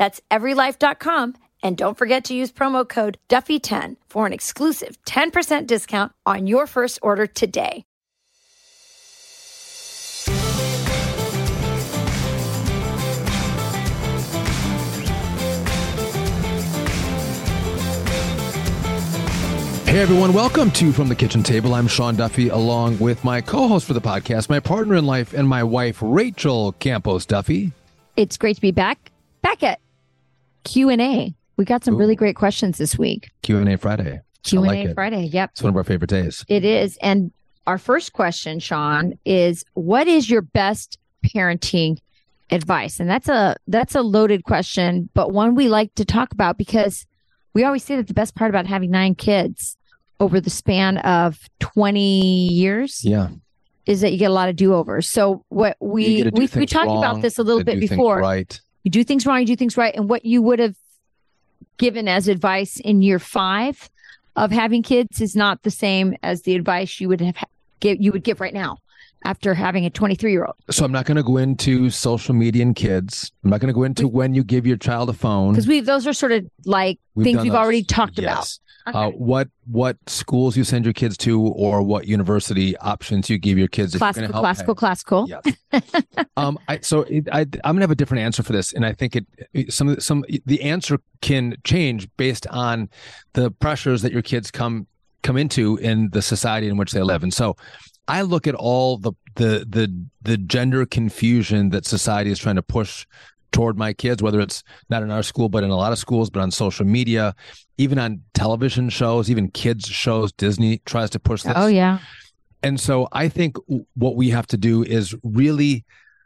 That's everylife.com. And don't forget to use promo code Duffy10 for an exclusive 10% discount on your first order today. Hey everyone, welcome to From the Kitchen Table. I'm Sean Duffy, along with my co-host for the podcast, my partner in life, and my wife, Rachel Campos Duffy. It's great to be back. Back at Q and A. We got some Ooh. really great questions this week. Q and A Friday. Q I and like A it. Friday. Yep, It's one of our favorite days. it is. And our first question, Sean, is what is your best parenting advice? And that's a that's a loaded question, but one we like to talk about because we always say that the best part about having nine kids over the span of 20 years Yeah, is that you get a lot of do-overs. So what we get to do we, we talked wrong, about this a little bit before. Right. You do things wrong, you do things right, and what you would have given as advice in year five of having kids is not the same as the advice you would have give you would give right now after having a 23 year old. So I'm not going to go into social media and kids. I'm not going to go into when you give your child a phone. Because we those are sort of like We've things we've those. already talked about. Yes. Uh, what what schools you send your kids to, or what university options you give your kids? if classical, help classical, classical. Yes. um. I so it, I I'm gonna have a different answer for this, and I think it some some the answer can change based on the pressures that your kids come come into in the society in which they live, and so. I look at all the the the the gender confusion that society is trying to push toward my kids, whether it's not in our school, but in a lot of schools, but on social media, even on television shows, even kids shows. Disney tries to push this. Oh yeah. And so I think what we have to do is really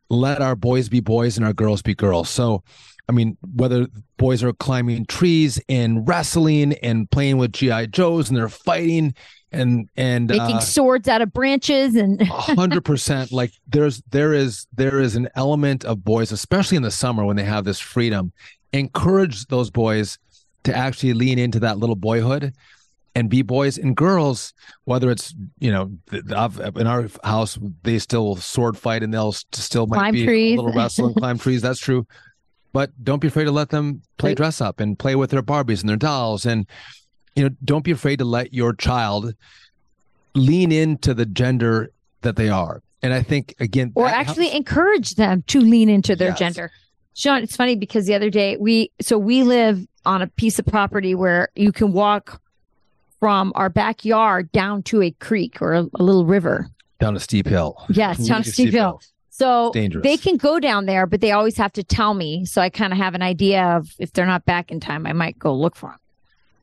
let our boys be boys and our girls be girls. So, I mean, whether boys are climbing trees and wrestling and playing with GI Joes and they're fighting and and Making uh, swords out of branches and hundred percent like there's there is there is an element of boys especially in the summer when they have this freedom encourage those boys to actually lean into that little boyhood and be boys and girls whether it's you know in our house they still sword fight and they'll st- still might Climb be trees. a little wrestle and climb trees that's true but don't be afraid to let them play dress up and play with their barbies and their dolls and you know don't be afraid to let your child lean into the gender that they are. And I think again, or actually helps- encourage them to lean into their Yes. gender. Sean, it's funny because the other day we so we live on a piece of property where you can walk from our backyard down to a creek or a, a little river. down a steep hill. Yes, down a steep hill. So Dangerous. they can go down there, but they always have to tell me. So I kind of have an idea of if they're not back in time, I might go look for them.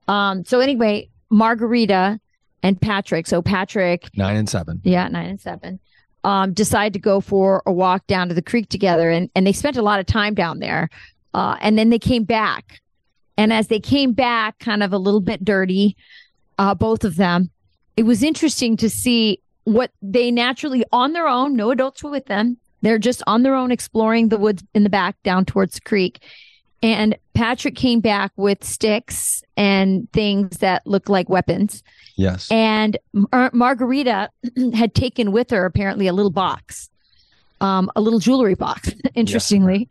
Um. So anyway, Margarita and Patrick. So Patrick Nine and seven. yeah, nine and seven, um, decide to go for a walk down to the creek together, and and they spent a lot of time down there, uh, and then they came back, and as they came back, kind of a little bit dirty, uh, both of them. It was interesting to see what they naturally on their own, no adults were with them. They're just on their own exploring the woods in the back down towards the creek. And Patrick came back with sticks and things that look like weapons. Yes. And Mar- Margarita had taken with her apparently a little box, um, a little jewelry box, interestingly.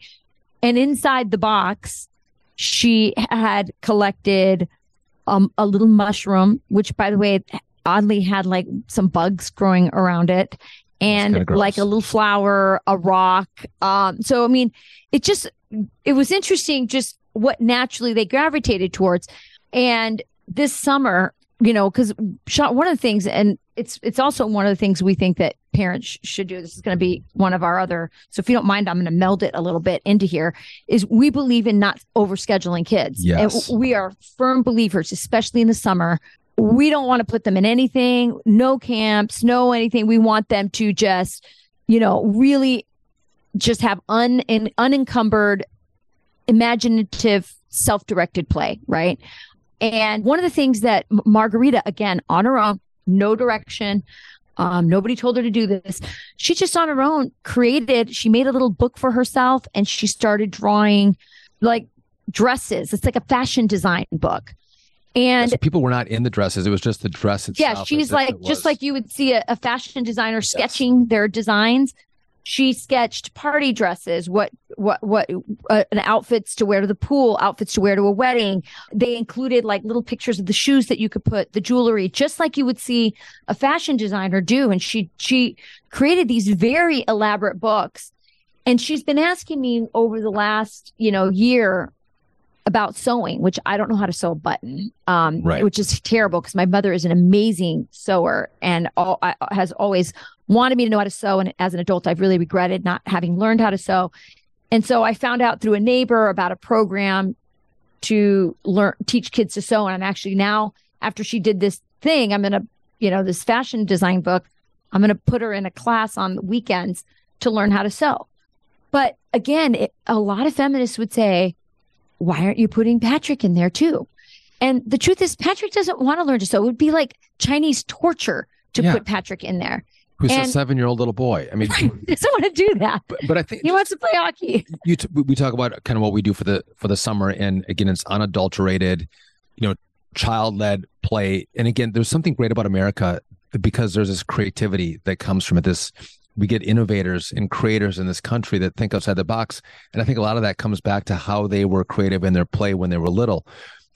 And inside the box, she had collected um, a little mushroom, which, by the way, oddly had like some bugs growing around it, and like a little flower, a rock. Um, so, I mean, it just it was interesting, just what naturally they gravitated towards. And this summer, you know, because one of the things, and it's it's also one of the things we think that parents sh- should do. This is going to be one of our other. So if you don't mind, I'm going to meld it a little bit into here. Is we believe in not overscheduling kids. Yes, and we are firm believers, especially in the summer. We don't want to put them in anything, no camps, no anything. We want them to just, you know, really just have un unencumbered, imaginative, self-directed play, right? And one of the things that Margarita, again, on her own, no direction, um, nobody told her to do this. She just on her own created, she made a little book for herself and she started drawing like dresses. It's like a fashion design book. And so people were not in the dresses. It was just the dress itself. Yeah, she's like just like you would see a, a fashion designer yes. sketching their designs she sketched party dresses what what what uh, outfits to wear to the pool outfits to wear to a wedding they included like little pictures of the shoes that you could put the jewelry just like you would see a fashion designer do and she she created these very elaborate books and she's been asking me over the last you know year about sewing, which I don't know how to sew a button, um, right. which is terrible because my mother is an amazing sewer and all, I, has always wanted me to know how to sew. And as an adult, I've really regretted not having learned how to sew. And so I found out through a neighbor about a program to learn, teach kids to sew. And I'm actually now, after she did this thing, I'm to, you know, this fashion design book, I'm going to put her in a class on weekends to learn how to sew. But again, it, a lot of feminists would say, why aren't you putting Patrick in there too? And the truth is, Patrick doesn't want to learn to sew. It would be like Chinese torture to yeah. put Patrick in there who's and, a seven year old little boy. I mean, doesn't want to do that. But, but I think he wants to play hockey. You t- we talk about kind of what we do for the for the summer, and again, it's unadulterated, you know, child led play. And again, there's something great about America because there's this creativity that comes from it. This we get innovators and creators in this country that think outside the box, and I think a lot of that comes back to how they were creative in their play when they were little.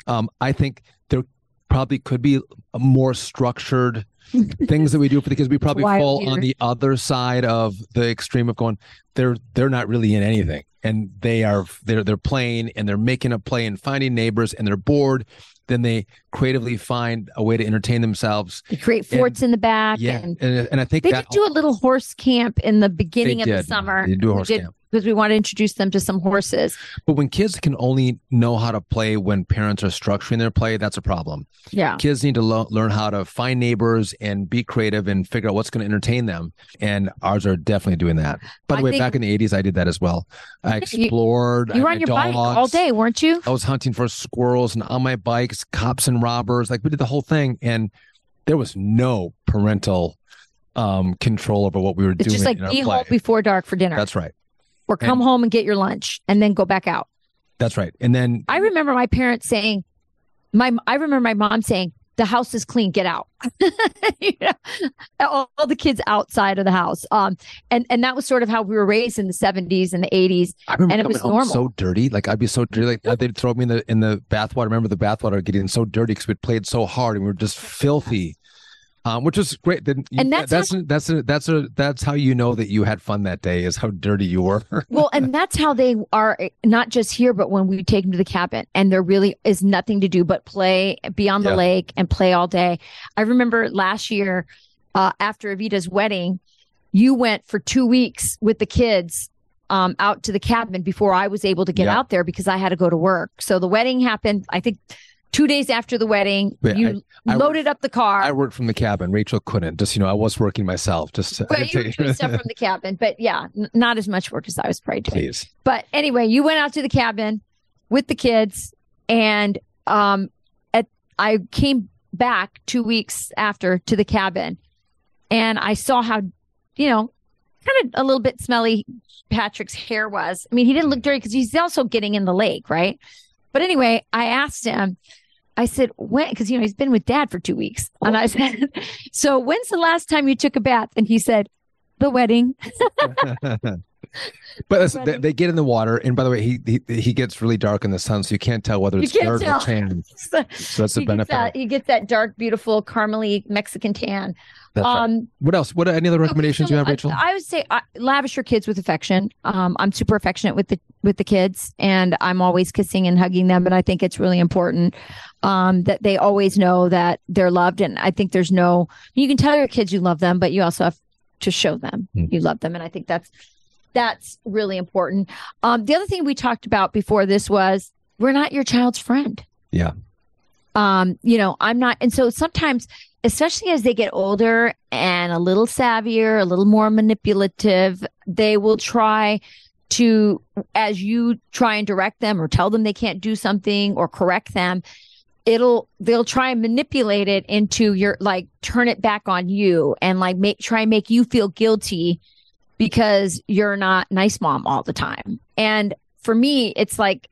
Um, I think there probably could be a more structured things that we do for the kids. We probably fall here. on the other side of the extreme of going, they're they're not really in anything. And they are they're they're playing and they're making a play and finding neighbors and they're bored. Then they creatively find a way to entertain themselves. They create forts and, in the back. Yeah. And, and, and I think they did do a little horse camp in the beginning of did. the summer. They do a horse did, camp because we want to introduce them to some horses. But when kids can only know how to play when parents are structuring their play, that's a problem. Yeah. Kids need to lo- learn how to find neighbors and be creative and figure out what's going to entertain them. And ours are definitely doing that. By the I way, back in the 80s, I did that as well. I explored. You, you were on your dogs. bike all day, weren't you? I was hunting for squirrels and on my bikes, cops and robbers. Like we did the whole thing. And there was no parental um control over what we were it's doing. Just like be home before dark for dinner. That's right or come and, home and get your lunch and then go back out. That's right. And then I remember my parents saying, my I remember my mom saying, the house is clean, get out. you know, all, all, the kids outside of the house. Um, and and that was sort of how we were raised in the seventies and the eighties. And it was normal. So dirty, like I'd be so dirty. Like they'd throw me in the in the bathwater. Remember the bathwater getting so dirty because we played so hard and we were just filthy um, which was great. Then and that's that's how, that's a, that's a, that's how you know that you had fun that day is how dirty you were. well, and that's how they are not just here, but when we take them to the cabin, and there really is nothing to do but play, be on the yeah. lake, and play all day. I remember last year uh, after Evita's wedding, you went for two weeks with the kids um, out to the cabin before I was able to get yeah. out there because I had to go to work. So the wedding happened. I think two days after the wedding, you I, I loaded worked, up the car. I worked from the cabin. Rachel couldn't. Just you know, I was working myself. Just to, but you were stuff from the cabin, but yeah, n- not as much work as I was probably doing. Please. But anyway, you went out to the cabin with the kids, and um, at I came back two weeks after to the cabin, and I saw how, you know, kind of a little bit smelly Patrick's hair was. I mean, he didn't look dirty because he's also getting in the lake, right? But anyway, I asked him, I said, when? Because, you know, he's been with dad for two weeks. And I said, so when's the last time you took a bath? And he said, the wedding. But listen, they, they get in the water, and by the way, he, he he gets really dark in the sun, so you can't tell whether it's dirt or tan. So that's the benefit. that, he gets that dark, beautiful, caramely Mexican tan. That's right. um, What else? What any other recommendations Okay, you have, Rachel? I, I would say uh, lavish your kids with affection. Um, I'm super affectionate with the with the kids, and I'm always kissing and hugging them. And I think it's really important um, that they always know that they're loved. And I think there's no you can tell your kids you love them, but you also have to show them Mm. you love them. And I think that's that's really important. Um, the other thing we talked about before this was we're not your child's friend. Yeah. Um, you know, I'm not, and so sometimes especially as they get older and a little savvier, a little more manipulative, they will try to, as you try and direct them or tell them they can't do something or correct them, it'll, they'll try and manipulate it into your, like, turn it back on you and like make, try and make you feel guilty because you're not nice mom all the time. And for me, it's like,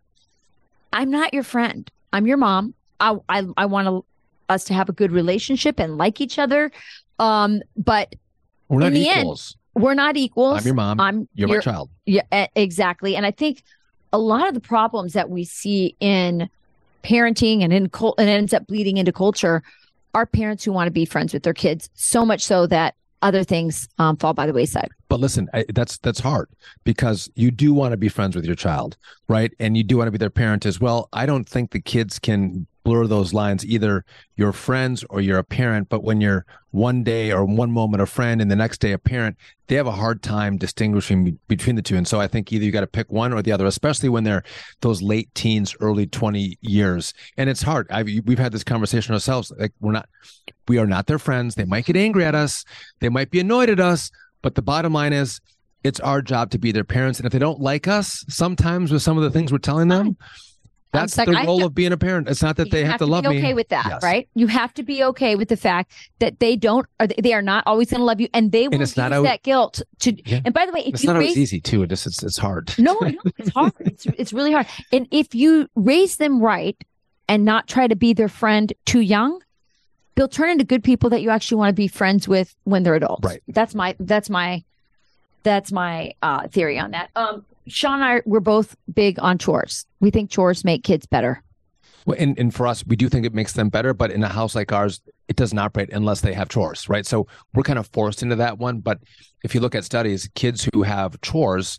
I'm not your friend. I'm your mom. I, I, I want to us to have a good relationship and like each other. Um, but We're not in the end, we're not equals. I'm your mom. I'm You're my your- child. yeah, exactly. And I think a lot of the problems that we see in parenting and in cult and it ends up bleeding into culture are parents who want to be friends with their kids so much so that other things um, fall by the wayside. But listen, I, that's that's hard because you do want to be friends with your child, right? And you do want to be their parent as well. I don't think the kids can blur those lines. Either you're friends or you're a parent. But when you're one day or one moment a friend and the next day a parent, they have a hard time distinguishing between the two. And so I think either you got to pick one or the other, especially when they're those late teens, early 20 years. And it's hard. I've, we've had this conversation ourselves. Like we're not, we are not their friends. They might get angry at us. They might be annoyed at us. But the bottom line is, it's our job to be their parents. And if they don't like us, sometimes with some of the things we're telling them, that's like, the role of being a parent. It's not that they you have, to love be me. okay with that, Yes. right? You have to be okay with the fact that they don't, or they are not always going to love you, and they will it's use not always- that guilt to. Yeah. And by the way, if It's you not raise always easy too. It just it's it's hard. No, know it's hard. It's it's really hard. And if you raise them right and not try to be their friend too young, they'll turn into good people that you actually want to be friends with when they're adults. Right. That's my that's my that's my uh, theory on that. Um, Sean and I we're both big on chores. We think chores make kids better. Well, and, and for us, we do think it makes them better, but in a house like ours, it doesn't operate unless they have chores, right? So we're kind of forced into that one. But if you look at studies, kids who have chores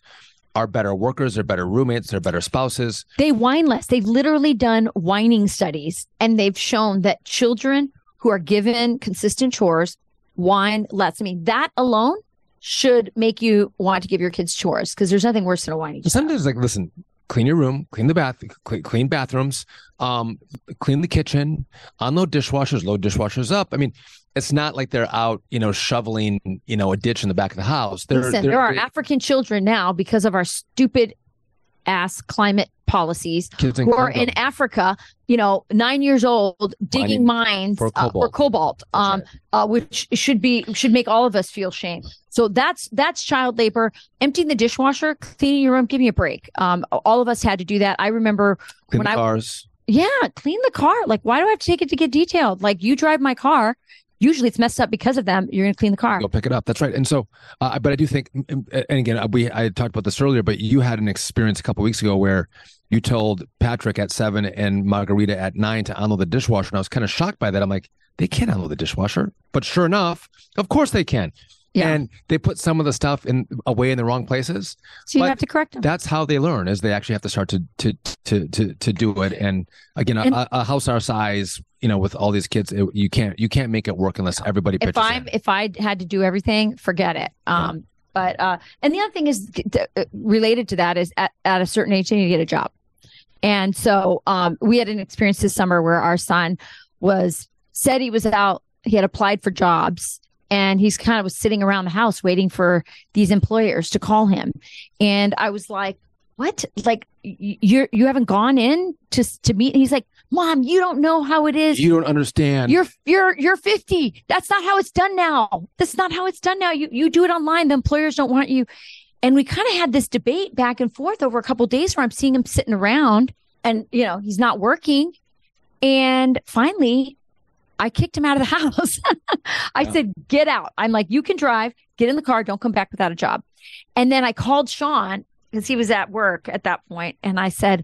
are better workers, they're better roommates, they're better spouses. They whine less. They've literally done whining studies and they've shown that children who are given consistent chores whine less. I mean, that alone should make you want to give your kids chores because there's nothing worse than a whiny child. Sometimes, like, listen, clean your room, clean the bath, clean, bathrooms, um, clean the kitchen, unload dishwashers, load dishwashers up. I mean, it's not like they're out, you know, shoveling, you know, a ditch in the back of the house. They're, Listen, they're- there are African children now because of our stupid ass climate policies kids in who are in Africa, you know, nine years old, digging mines for uh, for cobalt. cobalt, um, right. uh, which should be should make all of us feel shame. So that's that's child labor. Emptying the dishwasher, cleaning your room, give me a break. Um, all of us had to do that. I remember clean when the I cars. yeah, clean the car. Like, why do I have to take it to get detailed? Like, you drive my car. Usually, it's messed up because of them. You're gonna clean the car. go pick it up. That's right. And so, uh, but I do think, and again, uh, we I talked about this earlier, but you had an experience a couple weeks ago where you told Patrick at seven and Margarita at nine to unload the dishwasher, and I was kind of shocked by that. I'm like, they can't unload the dishwasher, but sure enough, of course they can. Yeah. And they put some of the stuff in away in the wrong places. So you have to correct them. That's how they learn, is they actually have to start to to to to, to do it. And again, a, And- a, a house our size, you know, with all these kids, it, you can't you can't make it work unless everybody pitches if I'm in. if I had to do everything, forget it. Um, but uh, and the other thing is th- uh, related to that is at, at a certain age, you need to get a job. And so um, we had an experience this summer where our son was said he was out, he had applied for jobs, and he's kind of was sitting around the house waiting for these employers to call him. And I was like, "What? Like you're you haven't gone in to to meet?" And he's like, "Mom, you don't know how it is you don't understand. you're you're you're 50 that's not how it's done now that's not how it's done now you you do it online the employers don't want you and we kind of had this debate back and forth over a couple days where i'm seeing him sitting around and you know he's not working and finally I kicked him out of the house. I said, get out. I'm like, you can drive, get in the car, don't come back without a job. And then I called Sean because he was at work at that point, And I said,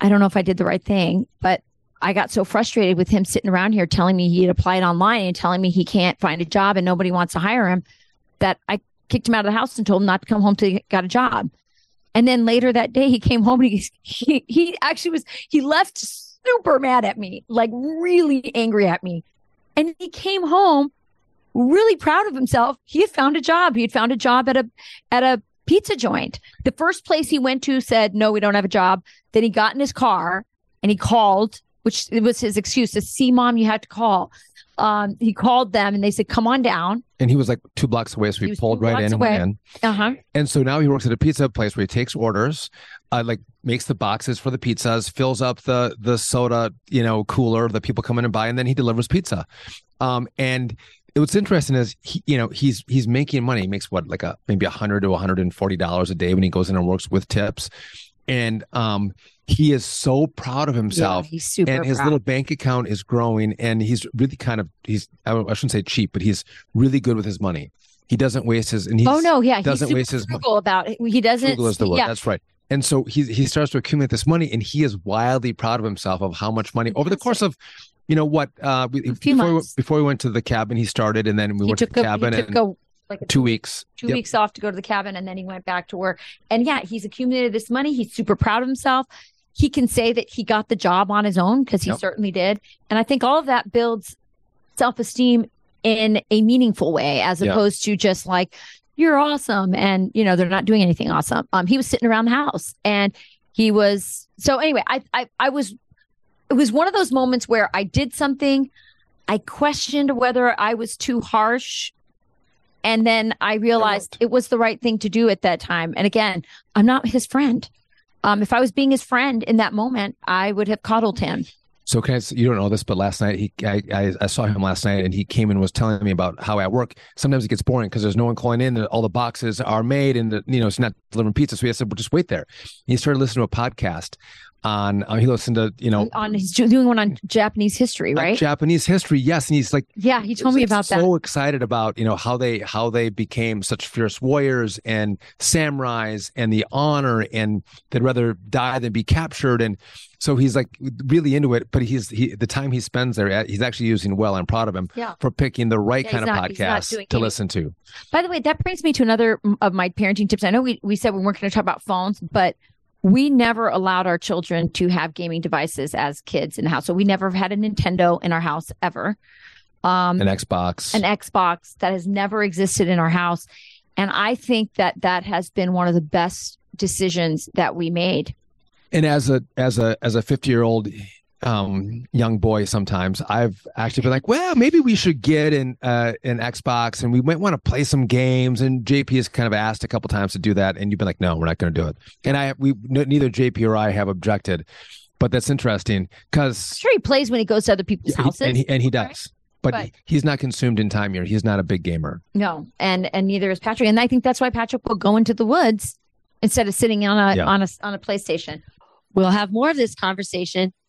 I don't know if I did the right thing, but I got so frustrated with him sitting around here telling me he had applied online and telling me he can't find a job and nobody wants to hire him that I kicked him out of the house and told him not to come home till he got a job. And then later that day, he came home and he, he, he actually was, he left super mad at me, like really angry at me. And he came home really proud of himself. He had found a job. He had found a job at a, at a pizza joint. The first place he went to said, no, we don't have a job. Then he got in his car and he called, which it was his excuse to see mom, you had to call. Um, he called them and they said, come on down. And he was like two blocks away. So we pulled right in and went in. Uh-huh. And so now he works at a pizza place where he takes orders, uh, like makes the boxes for the pizzas, fills up the the soda, you know, cooler that people come in and buy, and then he delivers pizza. Um, and what's interesting is he, you know, he's he's making money. He makes what like a maybe a hundred to one hundred and forty dollars a day when he goes in and works with tips. And um, he is so proud of himself. Yeah, he's super and his proud. little bank account is growing, and he's really kind of he's I shouldn't say cheap, but he's really good with his money. He doesn't waste his and he oh no, yeah, doesn't he's waste his frugal about it. He doesn't. Frugal is the word. Yeah. That's right. And so he he starts to accumulate this money, and he is wildly proud of himself of how much money over the course of you know what uh before we, before we went to the cabin he started and then we he went to the a, cabin and a, like two weeks two yep. weeks off to go to the cabin and then he went back to work and yeah he's accumulated this money he's super proud of himself he can say that he got the job on his own because he yep. certainly did and i think all of that builds self-esteem in a meaningful way as opposed to just like you're awesome and you know they're not doing anything awesome um he was sitting around the house and he was so anyway i i, I was it was one of those moments where I did something, I questioned whether I was too harsh. And then I realized it was the right thing to do at that time. And again, I'm not his friend. Um, if I was being his friend in that moment, I would have coddled him. So can I, you don't know this, but last night he, I, I, I, saw him last night and he came and was telling me about how at work sometimes it gets boring because there's no one calling in. All the boxes are made and the, you know it's not delivering pizza. So he said, "Well, just wait there." He started listening to a podcast on uh, he listened to you know on he's doing one on Japanese history, right? Japanese history, yes. And he's like, yeah, he told me about so that. So excited about you know how they how they became such fierce warriors and samurais and the honor and they'd rather die than be captured and so he's like really into it. But he's he the time he spends there, he's actually using well. I'm proud of him yeah. for picking the right yeah, kind of not, podcast to listen to. By the way, that brings me to another of my parenting tips. I know we we said we weren't going to talk about phones, but we never allowed our children to have gaming devices as kids in the house. So we never had a Nintendo in our house ever. Um, an Xbox. An Xbox that has never existed in our house. And I think that that has been one of the best decisions that we made. And as a as a as a 50 year old um, young boy sometimes I've actually been like, well, maybe we should get an uh, an Xbox and we might want to play some games. And JP has kind of asked a couple times to do that, and you've been like, no, we're not going to do it. And I we neither JP or I have objected, but that's interesting because sure he plays when he goes to other people's houses, and he and he does. But, but he's not consumed in time here. He's not a big gamer. No, and and neither is Patrick. And I think that's why Patrick will go into the woods instead of sitting on a yeah. on a on a PlayStation. We'll have more of this conversation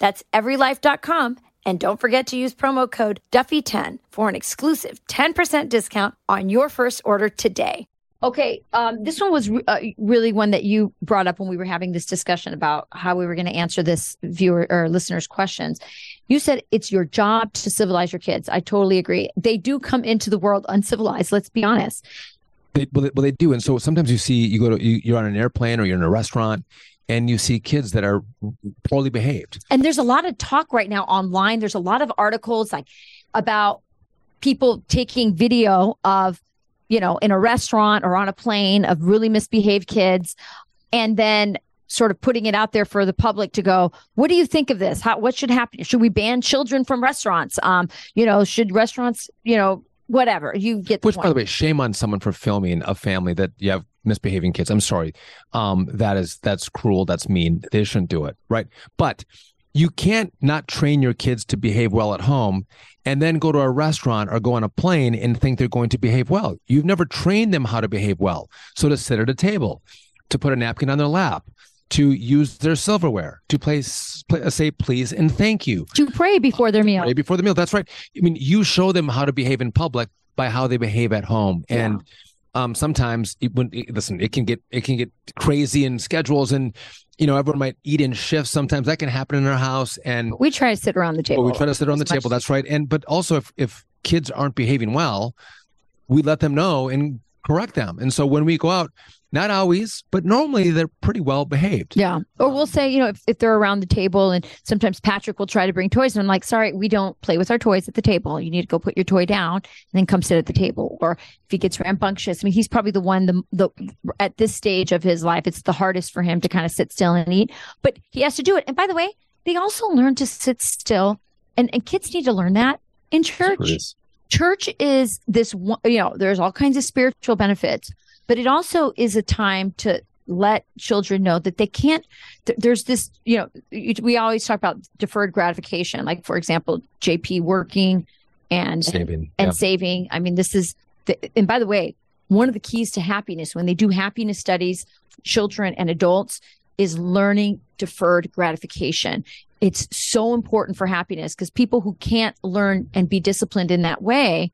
That's everylife.com. And don't forget to use promo code Duffy10 for an exclusive 10% discount on your first order today. Okay, um, this one was re- uh, really one that you brought up when we were having this discussion about how we were going to answer this viewer or listeners' questions. You said it's your job to civilize your kids. I totally agree. They do come into the world uncivilized. Let's be honest. They, well, they, well, they do, and so sometimes you see you go to you, you're on an airplane or you're in a restaurant, and you see kids that are poorly behaved. And there's a lot of talk right now online. There's a lot of articles like about people taking video of, you know, in a restaurant or on a plane of really misbehaved kids and then sort of putting it out there for the public to go, what do you think of this? How what should happen? Should we ban children from restaurants? Um, you know, should restaurants, you know, whatever. You get Which by the way, shame on someone for filming a family that you have misbehaving kids. I'm sorry. Um, that is that's cruel. That's mean. They shouldn't do it. Right. But you can't not train your kids to behave well at home and then go to a restaurant or go on a plane and think they're going to behave well. You've never trained them how to behave well. So to sit at a table, to put a napkin on their lap, to use their silverware, to place, play, say please and thank you. To pray before their meal. Pray before the meal. That's right. I mean, you show them how to behave in public by how they behave at home. And um, sometimes it, when it, listen, it can get it can get crazy in schedules, and you know everyone might eat in shifts. Sometimes that can happen in our house, and we try to sit around the table. Well, we try to sit around the table. That's right. And but also if if kids aren't behaving well, we let them know and correct them. And so when we go out, not always, but normally they're pretty well behaved. Yeah. Or we'll um, say, you know, if, if they're around the table and sometimes Patrick will try to bring toys and I'm like, sorry, we don't play with our toys at the table. You need to go put your toy down and then come sit at the table. Or if he gets rambunctious, I mean, he's probably the one, the, the, at this stage of his life, it's the hardest for him to kind of sit still and eat, but he has to do it. And by the way, they also learn to sit still and, and kids need to learn that in church. Church is this one, you know, there's all kinds of spiritual benefits but it also is a time to let children know that they can't th- there's this you know we always talk about deferred gratification like for example jp working and saving and yeah. saving i mean this is the, and by the way one of the keys to happiness when they do happiness studies children and adults is learning deferred gratification it's so important for happiness because people who can't learn and be disciplined in that way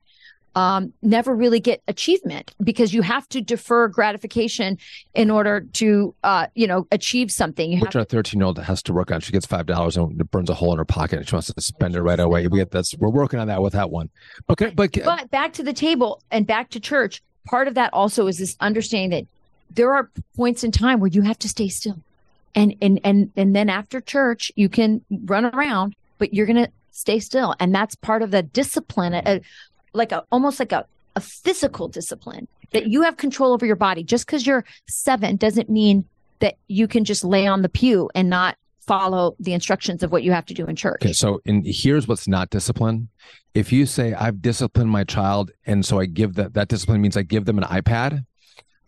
um, never really get achievement because you have to defer gratification in order to, uh, you know, achieve something. You Which our thirteen-year-old has to work on. She gets five dollars and it burns a hole in her pocket, and she wants to spend it right away. We get that's we're working on that with that one. Okay, but but back to the table and back to church. Part of that also is this understanding that there are points in time where you have to stay still, and and and and then after church you can run around, but you're gonna stay still, and that's part of the discipline. Uh, like a almost like a, a physical discipline that you have control over your body. Just because you're seven doesn't mean that you can just lay on the pew and not follow the instructions of what you have to do in church. Okay, so and here's what's not discipline. If you say I've disciplined my child, and so I give that that discipline means I give them an iPad,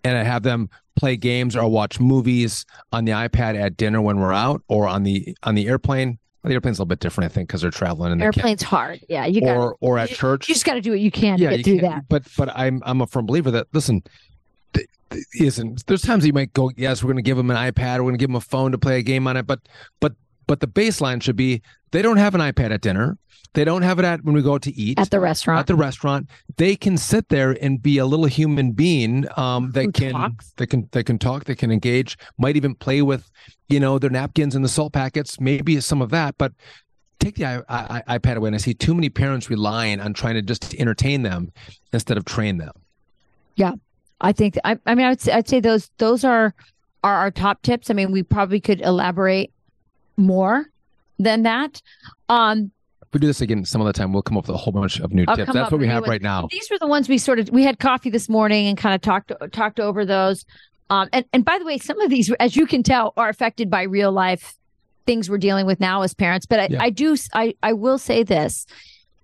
and I have them play games or watch movies on the iPad at dinner when we're out or on the on the airplane. The airplane's a little bit different, I think, because they're traveling. And airplane's hard. Yeah, you got or or at you, church. You just got to do what you can yeah, to get through that. But but I'm I'm a firm believer that listen, isn't there's times you might go yes we're going to give them an iPad we're going to give them a phone to play a game on it but but but the baseline should be they don't have an iPad at dinner they don't have it at when we go out to eat at the restaurant at the restaurant they can sit there and be a little human being um that Who can talks. they can they can talk they can engage might even play with you know their napkins and the salt packets maybe some of that but take the I, I, iPad away, and I see too many parents relying on trying to just entertain them instead of train them. Yeah, I think. I, I mean, I would say, I'd say those those are are our top tips. I mean, we probably could elaborate more than that. Um, if we do this again some other time, we'll come up with a whole bunch of new I'll tips. That's what we have ones. right now. these were the ones we sort of we had coffee this morning and kind of talked talked over those. Um, and and by the way, some of these, as you can tell, are affected by real life things we're dealing with now as parents. But I, Yeah. I do I I will say this: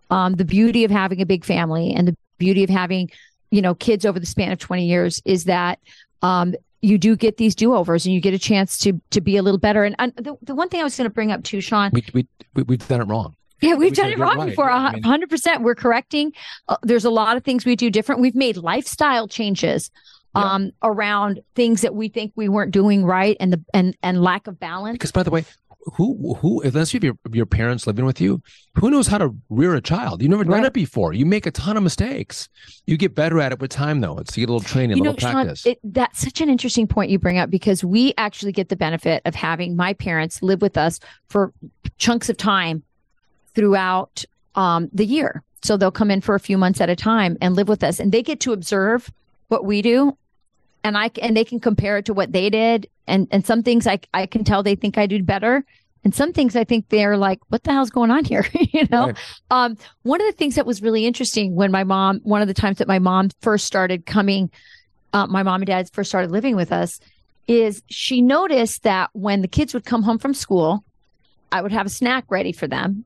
um, the beauty of having a big family and the beauty of having you know kids over the span of twenty years is that um, you do get these do overs and you get a chance to to be a little better. And, and the the one thing I was going to bring up too, Sean, We, we, we, we've done it wrong. yeah, we've We done it wrong right. before. Yeah, I a mean- hundred percent. We're correcting. Uh, there's a lot of things we do different. We've made lifestyle changes Yeah. um, around things that we think we weren't doing right, and the and and lack of balance. Because by the way, who who unless you have your, your parents living with you, who knows how to rear a child? You've never done Right. it before. You make a ton of mistakes. You get better at it with time, though. It's you get a little training, a You know, little Sean, practice. it, that's such an interesting point you bring up because we actually get the benefit of having my parents live with us for chunks of time throughout um, the year. So they'll come in for a few months at a time and live with us, and they get to observe what we do and I and they can compare it to what they did. And and some things I I can tell they think I do better. And some things I think they're like what the hell's going on here? You know? Right. um one of the things that was really interesting when my mom one of the times that my mom first started coming uh, my mom and dad first started living with us is she noticed that when the kids would come home from school I would have a snack ready for them.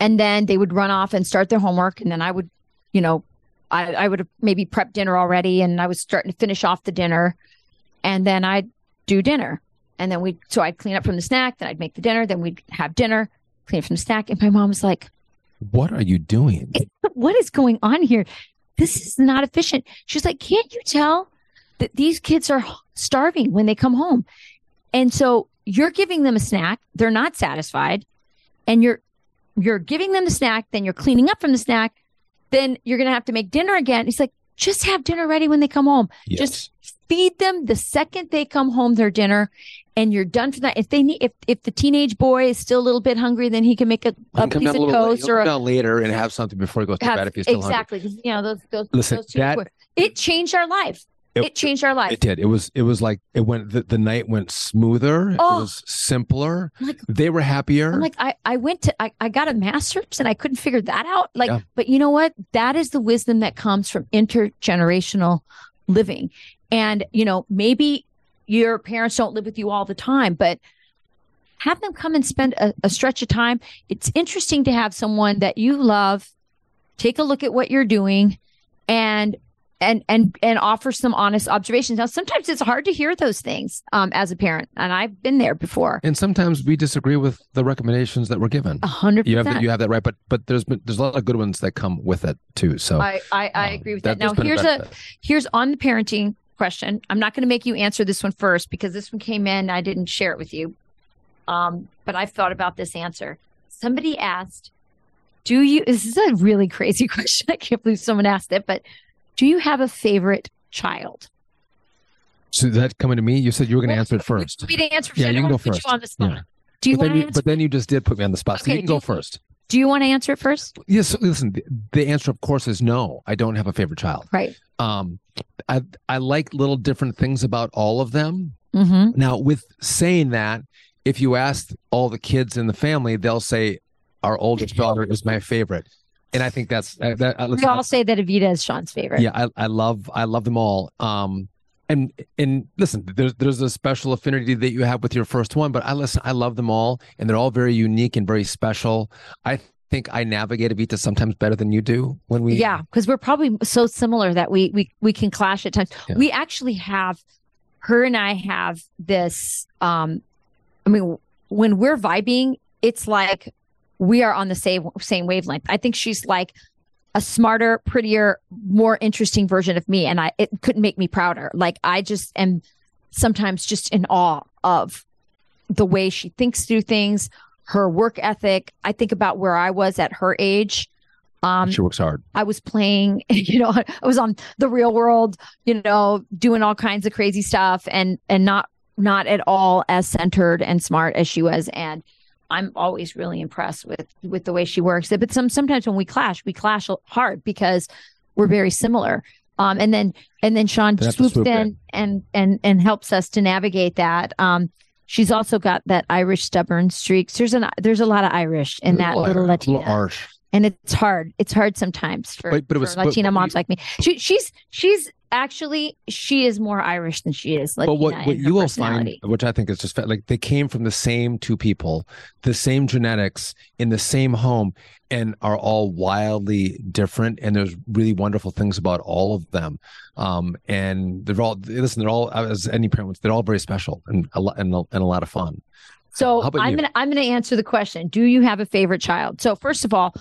And then they would run off and start their homework. And then I would you know I, I would have maybe prepped dinner already and I was starting to finish off the dinner and then I'd do dinner. And then we so I'd clean up from the snack, then I'd make the dinner, then we'd have dinner, clean up from the snack. And my mom was like, What are you doing? what is going on here? This is not efficient. She's like, Can't you tell that these kids are starving when they come home? And so you're giving them a snack, they're not satisfied, and you're you're giving them the snack, then you're cleaning up from the snack, then you're going to have to make dinner again. He's like, just have dinner ready when they come home. Yes. Just feed them the second they come home their dinner and you're done for that. If they need, if, if the teenage boy is still a little bit hungry, then he can make a, a piece of toast or a, later and have something before he goes to have, bed if he's still exactly. hungry. You know, those, those, Listen, those that, it changed our life. It, it, changed our life. It did. It was it was like it went the, the night went smoother. Oh, it was simpler. Like, they were happier. I'm like I, I went to I, I got a master's and I couldn't figure that out. Like, yeah. but you know what? That is the wisdom that comes from intergenerational living. And, you know, maybe your parents don't live with you all the time, but have them come and spend a, a stretch of time. It's interesting to have someone that you love take a look at what you're doing and and and and offer some honest observations. Now, sometimes it's hard to hear those things um, as a parent, and I've been there before. And sometimes we disagree with the recommendations that were given. A hundred You have that, you have that right, but but there's been, there's a lot of good ones that come with it too. So I I, I um, agree with that. that. Now here's a, a here's on the parenting question. I'm not going to make you answer this one first because this one came in. I didn't share it with you, um, but I've thought about this answer. Somebody asked, "Do you?" This is a really crazy question. I can't believe someone asked it, but do you have a favorite child? So that coming to me? You said you were going to answer it first. Me to answer. Yeah, you can go first. You on the spot. Yeah. Do you but, want then you, but then you just did put me on the spot. Okay, so you can go you, first. Do you want to answer it first? Yes. Listen, the, the, answer, of course, is no. I don't have a favorite child. Right. Um, I I like little different things about all of them. Mm-hmm. Now, with saying that, if you ask all the kids in the family, they'll say, "Our oldest daughter is my favorite." And I think that's uh, that. Uh, we all say that Evita is Sean's favorite. Yeah, I, I love I love them all. Um, and and listen, there's there's a special affinity that you have with your first one, but I listen, I love them all, and they're all very unique and very special. I think I navigate Evita sometimes better than you do when we. Yeah, because we're probably so similar that we we we can clash at times. Yeah. We actually have her and I have this. Um, I mean, when we're vibing, it's like we are on the same same wavelength. I think she's like a smarter, prettier, more interesting version of me, and I it couldn't make me prouder. Like I just am sometimes just in awe of the way she thinks through things, her work ethic. I think about where I was at her age. Um, she works hard. I was playing, you know, I was on the real world, you know, doing all kinds of crazy stuff and and not not at all as centered and smart as she was. And I'm always really impressed with with the way she works. But some sometimes when we clash, we clash hard because we're very similar. Um, and then and then Sean swoops swoop in, in and and and helps us to navigate that. Um, she's also got that Irish stubborn streaks. There's an there's a lot of Irish in that little, little Latina. And it's hard. It's hard sometimes for, but, but it was, for Latina but, moms like me. She, she's she's actually she is more Irish than she is. Latina but what, what you will find, which I think is just like they came from the same two people, the same genetics in the same home, and are all wildly different. And there's really wonderful things about all of them. Um, and they're all listen. They're all as any parents, they're all very special and a lot and a, and a lot of fun. So I'm gonna I'm gonna answer the question. Do you have a favorite child? So first of all,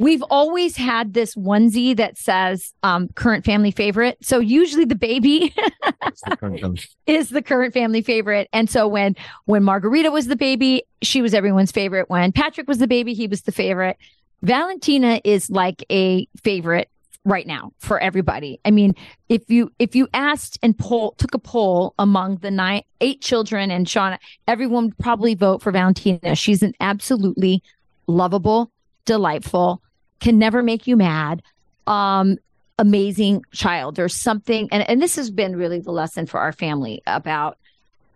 We've always had this onesie that says um, current family favorite. So usually the baby is the current family favorite. And so when when Margarita was the baby, she was everyone's favorite. When Patrick was the baby, he was the favorite. Valentina is like a favorite right now for everybody. I mean, if you if you asked and poll took a poll among the nine eight children and Shauna, everyone would probably vote for Valentina. She's an absolutely lovable, delightful, can never make you mad. Um, amazing child. There's something, and, and this has been really the lesson for our family about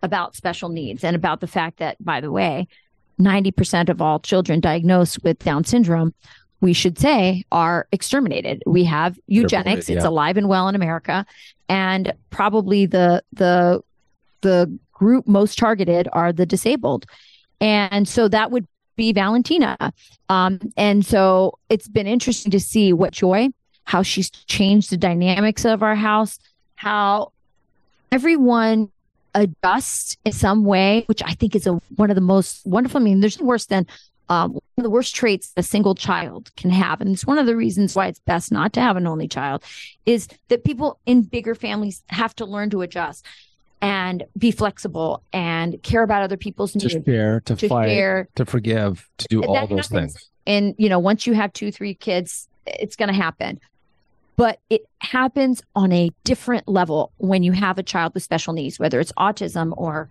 about special needs and about the fact that, by the way, 90% of all children diagnosed with Down syndrome, we should say, are exterminated. We have eugenics; yeah. it's alive and well in America, and probably the the the group most targeted are the disabled, and so that would be Valentina. Um, and so it's been interesting to see what joy, how she's changed the dynamics of our house, how everyone adjusts in some way, which I think is a, one of the most wonderful. I mean, there's worse than um, one of the worst traits a single child can have. And it's one of the reasons why it's best not to have an only child is that people in bigger families have to learn to adjust and be flexible and care about other people's to needs. Share, to, to fight, share, to forgive, to do all those things. And, you know, once you have two, three kids, it's going to happen but it happens on a different level when you have a child with special needs, whether it's autism or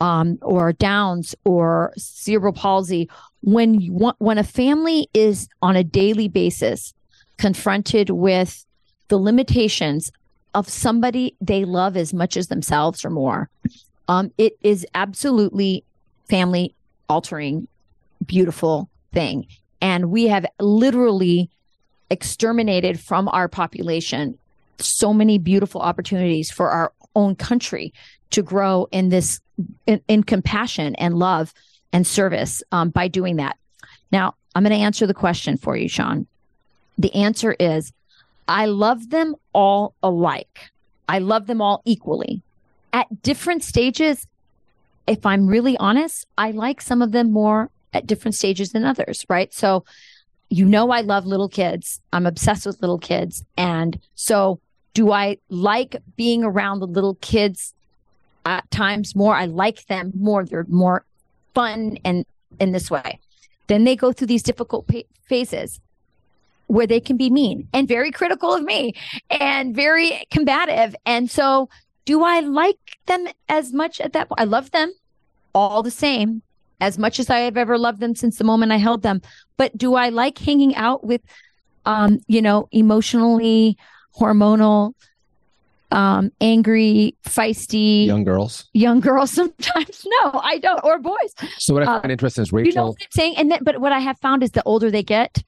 um, or Downs or cerebral palsy. When you want, when a family is on a daily basis confronted with the limitations of somebody they love as much as themselves or more, um, it is absolutely family altering, beautiful thing. And we have literally exterminated from our population so many beautiful opportunities for our own country to grow in this in, in compassion and love and service um, by doing that. Now, I'm going to answer the question for you, Sean. The answer is I love them all alike. I love them all equally. At different stages, if I'm really honest, I like some of them more at different stages than others, right? So you know I love little kids. I'm obsessed with little kids. And so do I like being around the little kids at times more? I like them more. They're more fun and in this way. Then they go through these difficult phases where they can be mean and very critical of me and very combative. And so do I like them as much at that point? I love them all the same as much as I have ever loved them since the moment I held them. But do I like hanging out with, um, you know, emotionally hormonal, um, angry, feisty young girls? Young girls sometimes. No, I don't. Or boys. So what I find uh, interesting is Rachel. You know what I'm saying? And then, but what I have found is the older they get,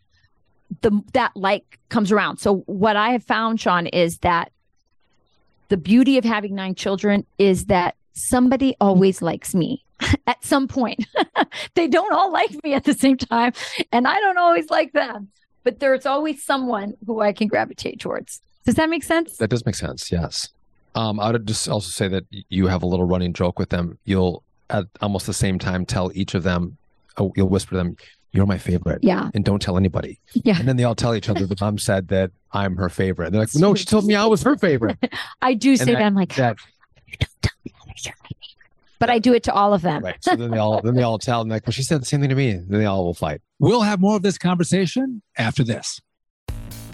the that like comes around. So what I have found, Sean, is that the beauty of having nine children is that somebody always likes me at some point. they don't all like me at the same time, and I don't always like them. But there's always someone who I can gravitate towards. Does that make sense? That does make sense. Yes. Um, I would just also say that you have a little running joke with them. You'll at almost the same time tell each of them, oh, you'll whisper to them, "You're my favorite." Yeah. And don't tell anybody. Yeah. And then they all tell each other. The mom said that I'm her favorite. They're like, "No, she told me I was her favorite." I do say that, that. I'm like, that, don't tell me you're my but I do it to all of them. Right. So then they all then they all tell them like, well, she said the same thing to me. Then they all will fight. We'll have more of this conversation after this.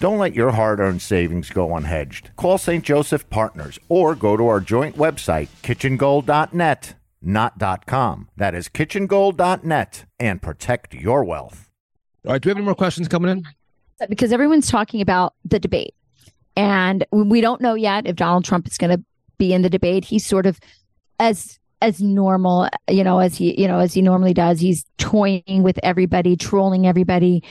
Don't let your hard earned savings go unhedged. Call St. Joseph Partners or go to our joint website, kitchengold.net, not .com. That is kitchengold.net and protect your wealth. All right, do we have any more questions coming in? Because everyone's talking about the debate. And we don't know yet if Donald Trump is going to be in the debate. He's sort of as as normal, you know, as he, you know, as he normally does. He's toying with everybody, trolling everybody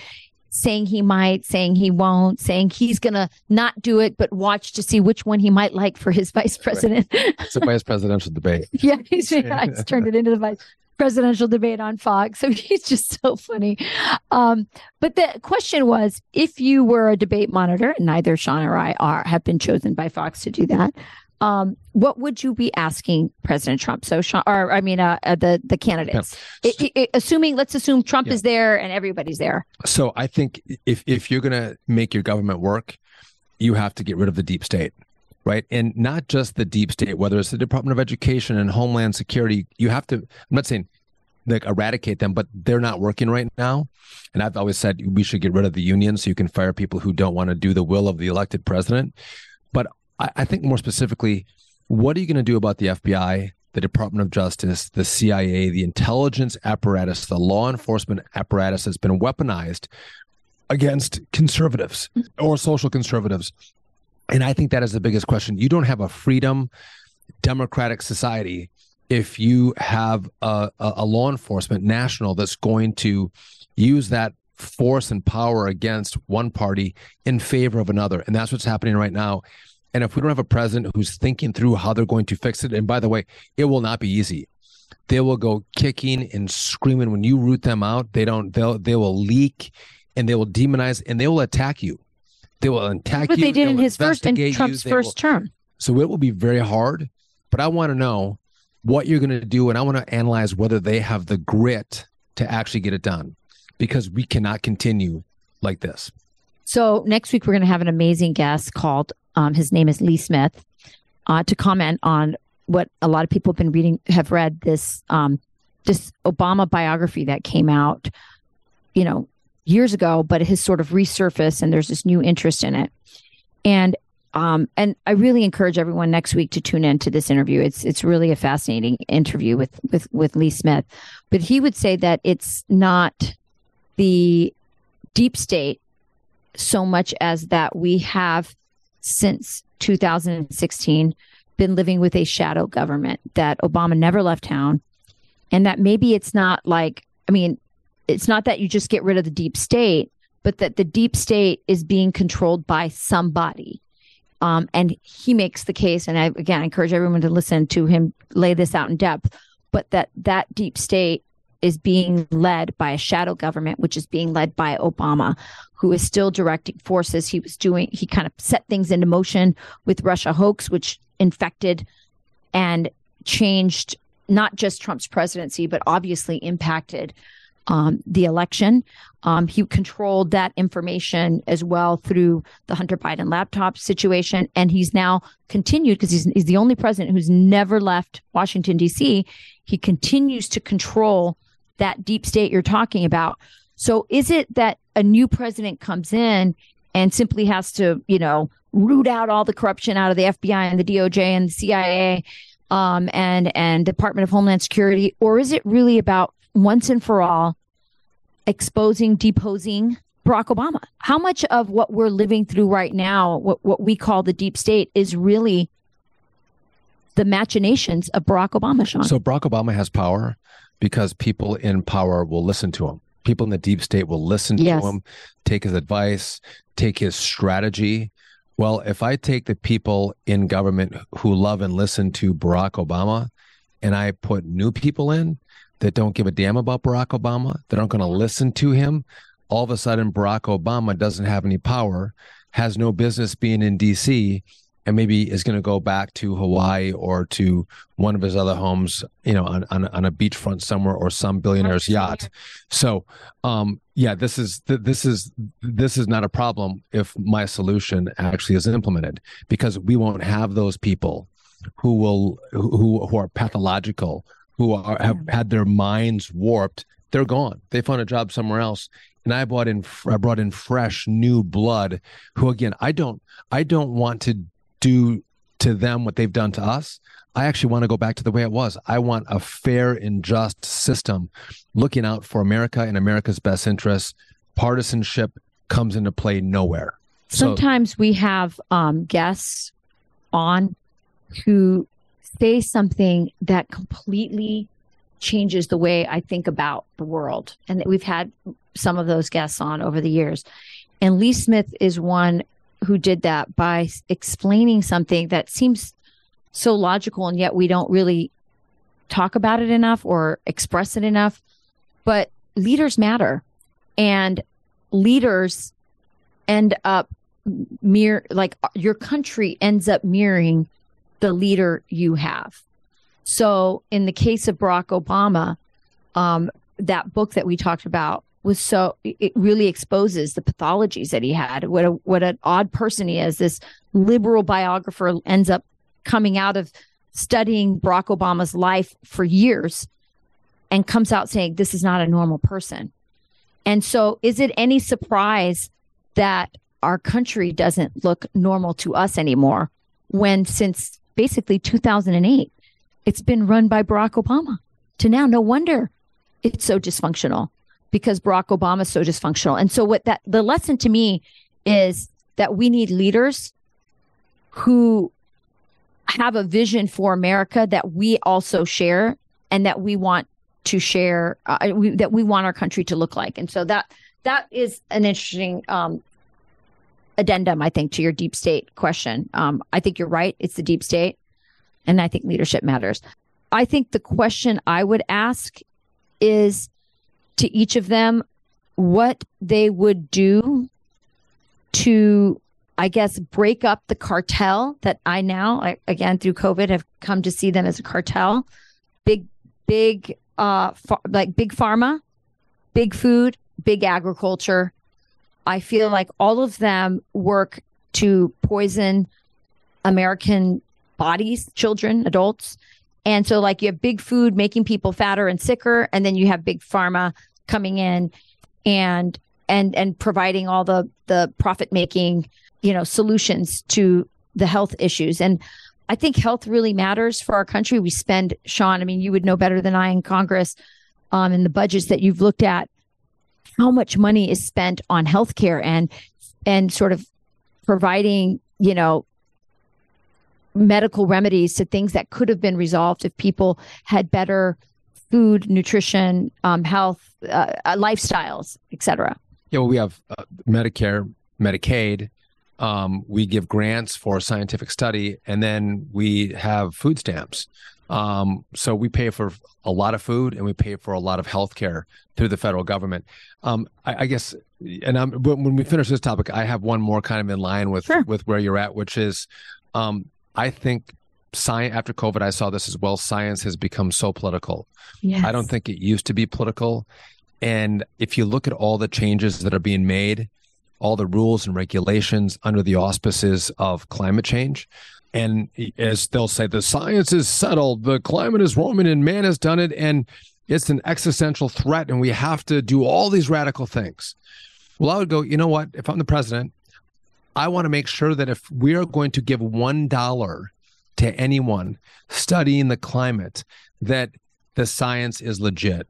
saying he might, saying he won't, saying he's going to not do it, but watch to see which one he might like for his vice president. Right. It's a vice presidential debate. yeah, he's, yeah, he's turned it into the vice. presidential debate on Fox. I mean, he's just so funny. Um, but the question was, if you were a debate monitor, and neither Sean or I are have been chosen by Fox to do that, um, what would you be asking President Trump? So, Sean, or I mean, uh, uh, the the candidates. Yeah. It, it, assuming, let's assume Trump Yeah. is there and everybody's there. So I think if if you're going to make your government work, you have to get rid of the deep state, right? And not just the deep state, whether it's the Department of Education and Homeland Security. You have to. I'm not saying like eradicate them, but they're not working right now. And I've always said we should get rid of the union so you can fire people who don't want to do the will of the elected president. I, I think more specifically, what are you going to do about the FBI? The Department of Justice, the CIA, the intelligence apparatus, the law enforcement apparatus that's been weaponized against conservatives or social conservatives. And I think that is the biggest question. You don't have a freedom democratic society if you have a, a law enforcement national that's going to use that force and power against one party in favor of another. And that's what's happening right now. And if we don't have a president who's thinking through how they're going to fix it, and by the way, it will not be easy. They will go kicking and screaming when you root them out. They don't. They'll. They will leak, and they will demonize, and they will attack you. They will attack But you. they did in his first in Trump's they will- first term. so it will be very hard, but I want to know what you're going to do, and I want to analyze whether they have the grit to actually get it done, because we cannot continue like this. So next week we're going to have an amazing guest called. Um, his name is Lee Smith, uh, to comment on what a lot of people have been reading, have read this um, this Obama biography that came out, you know, years ago, but it has sort of resurfaced, and there's this new interest in it. And um, and I really encourage everyone next week to tune in to this interview. It's it's really a fascinating interview with with with Lee Smith, but he would say that it's not the deep state so much as that we have since 2016 been living with a shadow government that Obama never left town. And that maybe it's not like I mean it's not that you just get rid of the deep state but that the deep state is being controlled by somebody. Um, and he makes the case and I again encourage everyone to listen to him lay this out in depth but that that deep state is being led by a shadow government which is being led by Obama who is still directing forces. He was doing, he kind of set things into motion with Russia hoax, which infected and changed not just Trump's presidency, but obviously impacted um, the election. Um, he controlled that information as well through the Hunter Biden laptop situation. And he's now continued because he's, he's the only president who's never left Washington, D.C. He continues to control that deep state you're talking about. So is it that a new president comes in and simply has to, you know, root out all the corruption out of the FBI and the DOJ and the CIA um, and and Department of Homeland Security, or is it really about once and for all exposing, deposing Barack Obama? How much of what we're living through right now, what what we call the deep state, is really the machinations of Barack Obama, Sean? So Barack Obama has power because people in power will listen to him. People in the deep state will listen Yes. to him, take his advice, take his strategy. Well, if I take the people in government who love and listen to Barack Obama and I put new people in that don't give a damn about Barack Obama, that aren't going to listen to him, all of a sudden Barack Obama doesn't have any power, has no business being in DC, and maybe is going to go back to Hawaii or to one of his other homes, you know, on, on, on a beachfront somewhere or some billionaire's yacht. So, um, yeah, this is this is this is not a problem if my solution actually is implemented because we won't have those people who will who who are pathological, who are have had their minds warped. They're gone. They found a job somewhere else, and I brought in I brought in fresh new blood. Who again, I don't I don't want to do to them what they've done to us. I actually want to go back to the way it was. I want a fair and just system looking out for America and America's best interests. Partisanship comes into play nowhere. So- sometimes we have um, guests on who say something that completely changes the way I think about the world. And we've had some of those guests on over the years. And Lee Smith is one who did that by explaining something that seems so logical and yet we don't really talk about it enough or express it enough, but leaders matter. And leaders end up mirror like your country ends up mirroring the leader you have. So in the case of Barack Obama, um, that book that we talked about was so it really exposes the pathologies that he had. What a what an odd person he is. This liberal biographer ends up coming out of studying Barack Obama's life for years and comes out saying this is not a normal person. And so is it any surprise that our country doesn't look normal to us anymore when since basically 2008 it's been run by Barack Obama to now no wonder it's so dysfunctional because Barack Obama is so dysfunctional. And so what that the lesson to me is that we need leaders who have a vision for America that we also share and that we want to share uh, we, that we want our country to look like. And so that that is an interesting um, addendum, I think, to your deep state question. Um, I think you're right. It's the deep state. And I think leadership matters. I think the question I would ask is to each of them what they would do to, I guess, break up the cartel that I now, again, through COVID, have come to see them as a cartel. Big, big, uh, like big pharma, big food, big agriculture. I feel like all of them work to poison American bodies, children, adults. And so, like, you have big food making people fatter and sicker, and then you have big pharma coming in and and and providing all the the profit making you know solutions to the health issues. And i think health really matters for our country. We spend sean i mean you would know better than i in congress um in the budgets that you've looked at how much money is spent on healthcare and and sort of providing you know medical remedies to things that could have been resolved if people had better food, nutrition, um, health, uh, uh lifestyles, etc. Yeah, well, we have uh, Medicare, Medicaid. Um, we give grants for scientific study, and then we have food stamps. Um, so we pay for a lot of food, and we pay for a lot of health care through the federal government. Um, I, I, guess, and I'm, when we finish this topic, I have one more kind of in line with sure. with where you're at, which is, um, I think science after COVID, I saw this as well. Science has become so political. Yes. I don't think it used to be political. And if you look at all the changes that are being made, all the rules and regulations under the auspices of climate change, and as they'll say, the science is settled, the climate is warming, and man has done it, and it's an existential threat, and we have to do all these radical things. Well, I would go, you know what? If I'm the president, I want to make sure that if we are going to give one dollar to anyone studying the climate that the science is legit.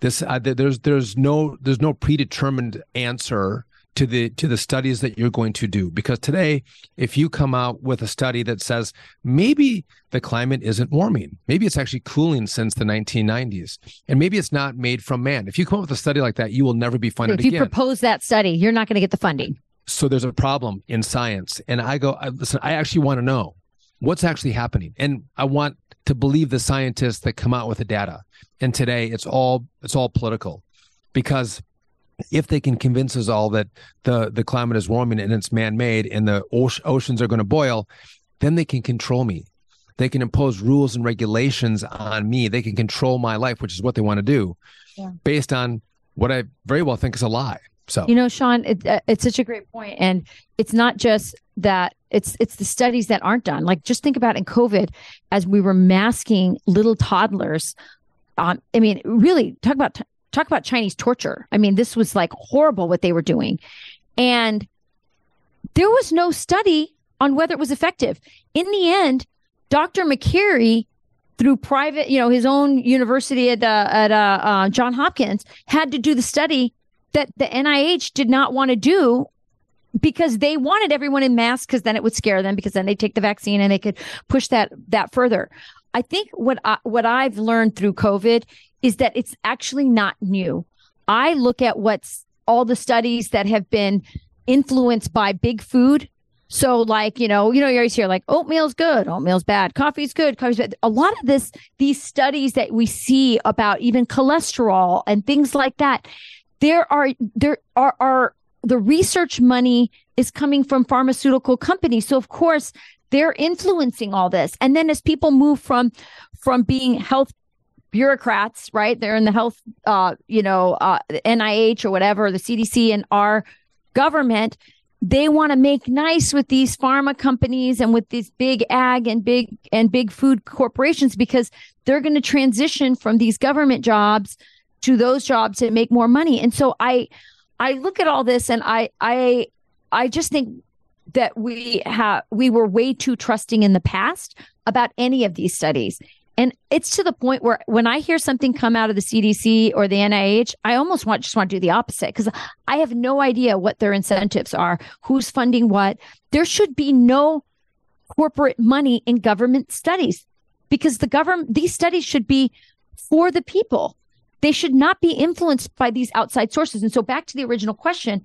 This uh, there's there's no there's no predetermined answer to the to the studies that you're going to do because today if you come out with a study that says maybe the climate isn't warming maybe it's actually cooling since the 1990s and maybe it's not made from man if you come up with a study like that you will never be funded if you again. propose that study you're not going to get the funding so there's a problem in science and i go listen i actually want to know what's actually happening. And I want to believe the scientists that come out with the data. And today it's all it's all political because if they can convince us all that the the climate is warming and it's man-made and the oceans are going to boil, then they can control me. They can impose rules and regulations on me. They can control my life, which is what they want to do, yeah. based on what I very well think is a lie. So you know, Sean, it, uh, it's such a great point, and it's not just that it's it's the studies that aren't done. Like just think about in COVID, as we were masking little toddlers. Um, I mean, really talk about talk about Chinese torture. I mean, this was like horrible what they were doing, and there was no study on whether it was effective. In the end, Dr. Makary through private, you know, his own university at uh, at uh, uh, John Hopkins had to do the study that the NIH did not want to do because they wanted everyone in masks because then it would scare them because then they take the vaccine and they could push that that further. I think what I, what I've learned through COVID is that it's actually not new. I look at what's all the studies that have been influenced by big food. So, like, you know, you know, you always hear like oatmeal's good, oatmeal's bad, coffee's good, coffee's bad. A lot of this, these studies that we see about even cholesterol and things like that, there are there are are the research money is coming from pharmaceutical companies. So of course they're influencing all this. And then as people move from from being health bureaucrats, right? They're in the health, uh, you know, uh, NIH or whatever, the CDC and our government they want to make nice with these pharma companies and with these big ag and big and big food corporations because they're going to transition from these government jobs to those jobs and make more money. And so I I look at all this and I I I just think that we have we were way too trusting in the past about any of these studies. And it's to the point where when I hear something come out of the CDC or the NIH, I almost want just want to do the opposite because I have no idea what their incentives are, who's funding what. There should be no corporate money in government studies because the government these studies should be for the people. They should not be influenced by these outside sources. And so back to the original question,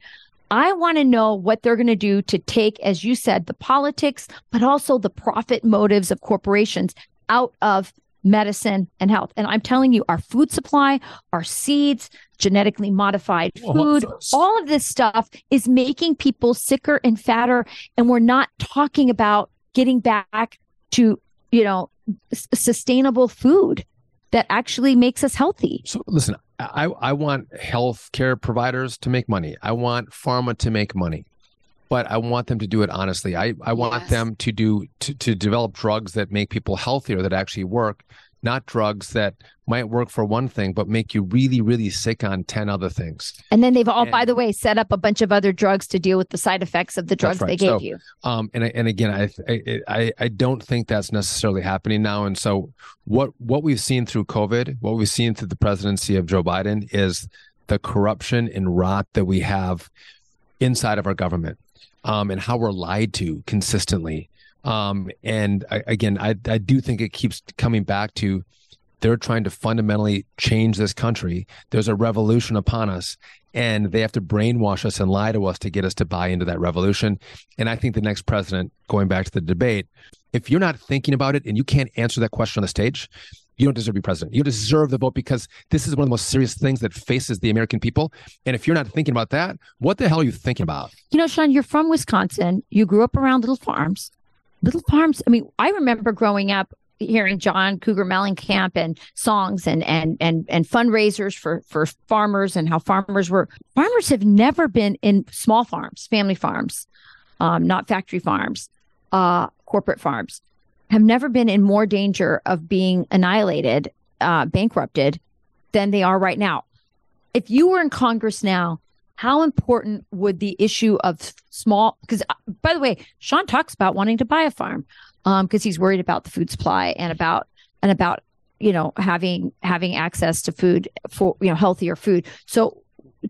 I want to know what they're going to do to take, as you said, the politics, but also the profit motives of corporations out of medicine and health. And I'm telling you, our food supply, our seeds, genetically modified food, all of this stuff is making people sicker and fatter. And we're not talking about getting back to, you know, s- sustainable food that actually makes us healthy. So listen, I, I want healthcare providers to make money. I want pharma to make money but I want them to do it honestly. I, I want yes. them to do to, to develop drugs that make people healthier that actually work, not drugs that might work for one thing but make you really really sick on 10 other things. And then they've all and, by the way set up a bunch of other drugs to deal with the side effects of the drugs right. they gave so, you. Um and and again I, I I don't think that's necessarily happening now and so what what we've seen through COVID, what we've seen through the presidency of Joe Biden is the corruption and rot that we have inside of our government um, and how we're lied to consistently. Um, and I, again, I, I do think it keeps coming back to they're trying to fundamentally change this country. There's a revolution upon us, and they have to brainwash us and lie to us to get us to buy into that revolution. And I think the next president, going back to the debate, if you're not thinking about it and you can't answer that question on the stage, you don't deserve to be president. You deserve the vote because this is one of the most serious things that faces the American people. And if you're not thinking about that, what the hell are you thinking about? You know, Sean, you're from Wisconsin. You grew up around little farms. Little farms. I mean, I remember growing up hearing John Cougar Mellencamp and songs and and and and fundraisers for for farmers and how farmers were farmers have never been in small farms, family farms, um, not factory farms, uh, corporate farms have never been in more danger of being annihilated, uh, bankrupted than they are right now. If you were in Congress now, how important would the issue of small, because uh, by the way, Sean talks about wanting to buy a farm because um, he's worried about the food supply and about, and about, you know, having, having access to food for, you know, healthier food. So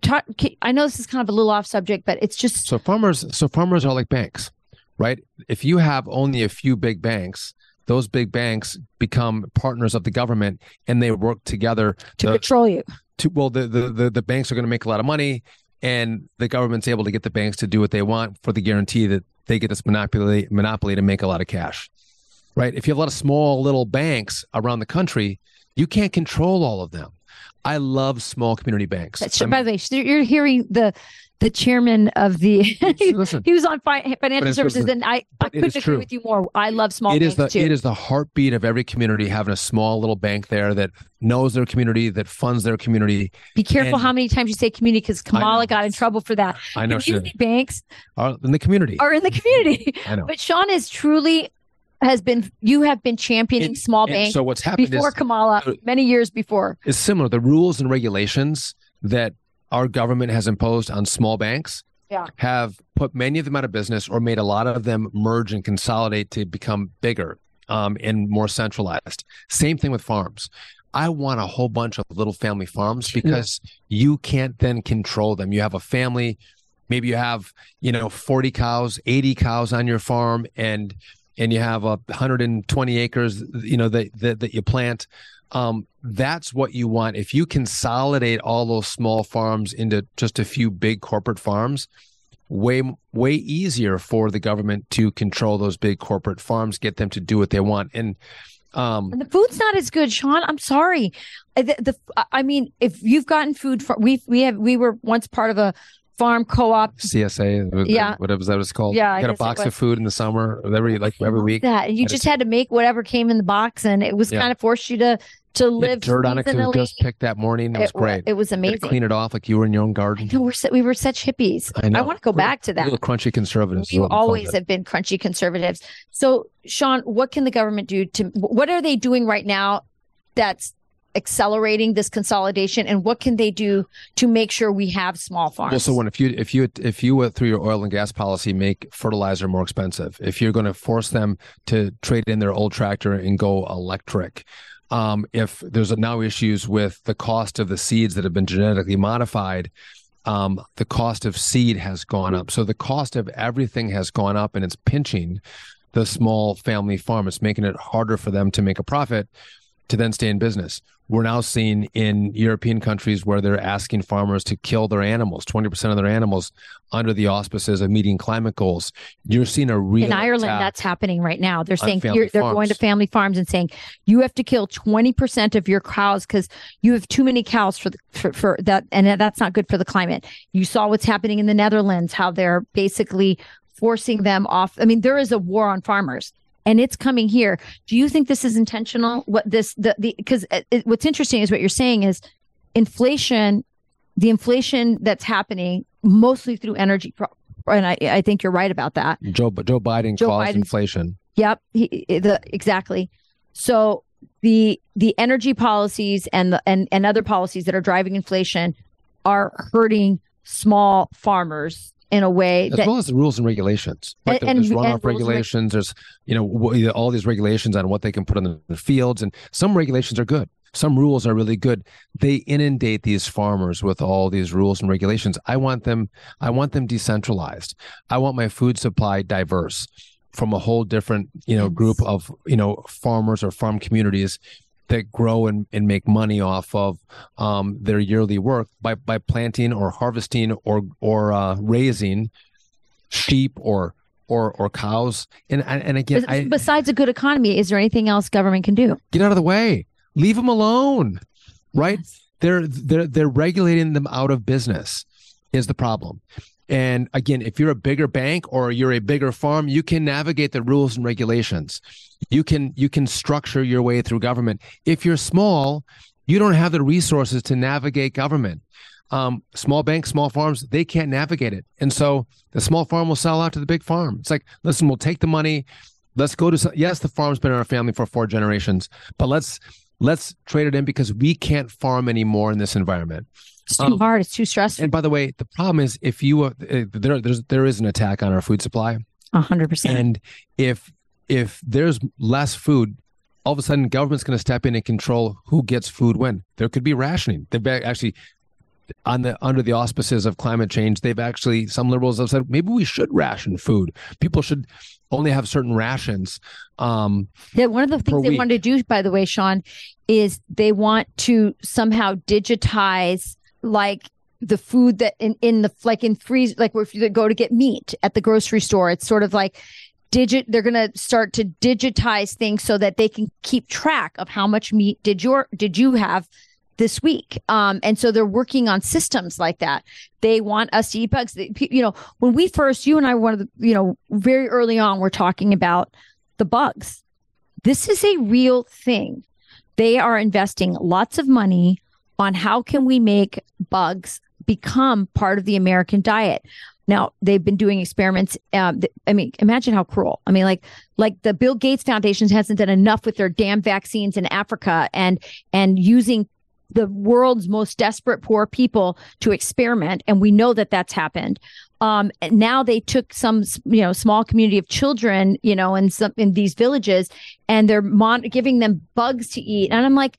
talk, I know this is kind of a little off subject, but it's just. So farmers, so farmers are like banks right? If you have only a few big banks, those big banks become partners of the government and they work together to control you. To, well, the, the, the, the banks are going to make a lot of money and the government's able to get the banks to do what they want for the guarantee that they get this monopoly monopoly to make a lot of cash. Right? If you have a lot of small little banks around the country, you can't control all of them. I love small community banks. That's, by the way, you're hearing the the chairman of the Listen, he was on fi- financial services and I, I couldn't agree true. with you more. I love small it banks is the, too. It is the heartbeat of every community having a small little bank there that knows their community, that funds their community. Be careful and, how many times you say community because Kamala got in trouble for that. I know. Community banks are in the community. Are in the community. I know. But Sean is truly has been you have been championing and, small banks. So what's happened before is, Kamala, many years before. Is similar. The rules and regulations that our government has imposed on small banks yeah. have put many of them out of business or made a lot of them merge and consolidate to become bigger um, and more centralized. Same thing with farms. I want a whole bunch of little family farms because yeah. you can't then control them. You have a family, maybe you have, you know, 40 cows, 80 cows on your farm and and you have a 120 acres, you know, that that, that you plant. Um, that's what you want. If you consolidate all those small farms into just a few big corporate farms, way way easier for the government to control those big corporate farms, get them to do what they want. And um, and the food's not as good, Sean. I'm sorry. The, the I mean, if you've gotten food we we have we were once part of a farm co-op CSA, yeah, whatever that was called. Yeah, you got a box of food in the summer every like every week. That you just had to make whatever came in the box, and it was yeah. kind of forced you to to live dirt on it because just picked that morning. It was it, great. It was amazing. Clean it off like you were in your own garden. We're we were such hippies. I, know. I want to go we're back to that. Little crunchy conservatives. We always have been crunchy conservatives. So, Sean, what can the government do to? What are they doing right now? That's accelerating this consolidation and what can they do to make sure we have small farms well so when if you if you if you through your oil and gas policy make fertilizer more expensive if you're going to force them to trade in their old tractor and go electric um, if there's now issues with the cost of the seeds that have been genetically modified, um, the cost of seed has gone up. So the cost of everything has gone up and it's pinching the small family farm. It's making it harder for them to make a profit to then stay in business. We're now seeing in European countries where they're asking farmers to kill their animals, 20% of their animals, under the auspices of meeting climate goals. You're seeing a real in Ireland that's happening right now. They're saying they're going to family farms and saying you have to kill 20% of your cows because you have too many cows for, the, for for that, and that's not good for the climate. You saw what's happening in the Netherlands, how they're basically forcing them off. I mean, there is a war on farmers and it's coming here. Do you think this is intentional? What this the the because uh, what's interesting is what you're saying is inflation, the inflation that's happening mostly through energy. Pro- and I, I think you're right about that. Joe Joe Biden Joe caused Biden, inflation. Yep, he, the exactly. So the the energy policies and the and, and other policies that are driving inflation are hurting small farmers in a way as that, well as the rules and regulations. Right? And, there's runoff regulations. There's you know all these regulations on what they can put on the fields, and some regulations are good. Some rules are really good. They inundate these farmers with all these rules and regulations. I want them. I want them decentralized. I want my food supply diverse from a whole different you know group of you know farmers or farm communities that grow and, and make money off of um, their yearly work by, by planting or harvesting or or uh, raising sheep or or or cows. And and again, I, besides a good economy, is there anything else government can do? Get out of the way. Leave them alone. Right? Yes. They're they're they're regulating them out of business. Is the problem. And again, if you're a bigger bank or you're a bigger farm, you can navigate the rules and regulations. You can you can structure your way through government. If you're small, you don't have the resources to navigate government. Um, small banks, small farms, they can't navigate it. And so the small farm will sell out to the big farm. It's like, listen, we'll take the money. Let's go to yes, the farm's been in our family for four generations, but let's let's trade it in because we can't farm anymore in this environment. It's too um, hard. It's too stressful. And by the way, the problem is if you uh, there there's there is an attack on our food supply. A hundred percent. And if if there's less food, all of a sudden government's going to step in and control who gets food when. There could be rationing. They've actually on the under the auspices of climate change, they've actually some liberals have said maybe we should ration food. People should only have certain rations. Um, yeah, one of the things they week. want to do, by the way, Sean, is they want to somehow digitize like the food that in, in the like in freeze like if you go to get meat at the grocery store it's sort of like digit they're going to start to digitize things so that they can keep track of how much meat did your did you have this week um, and so they're working on systems like that they want us to eat bugs you know when we first you and i one of the you know very early on we're talking about the bugs this is a real thing they are investing lots of money on how can we make bugs become part of the American diet. Now they've been doing experiments. Um, th- I mean, imagine how cruel. I mean, like like the Bill Gates Foundation hasn't done enough with their damn vaccines in Africa and and using the world's most desperate poor people to experiment, and we know that that's happened. Um, now they took some, you know, small community of children, you know, in some in these villages, and they're mon- giving them bugs to eat, and I'm like,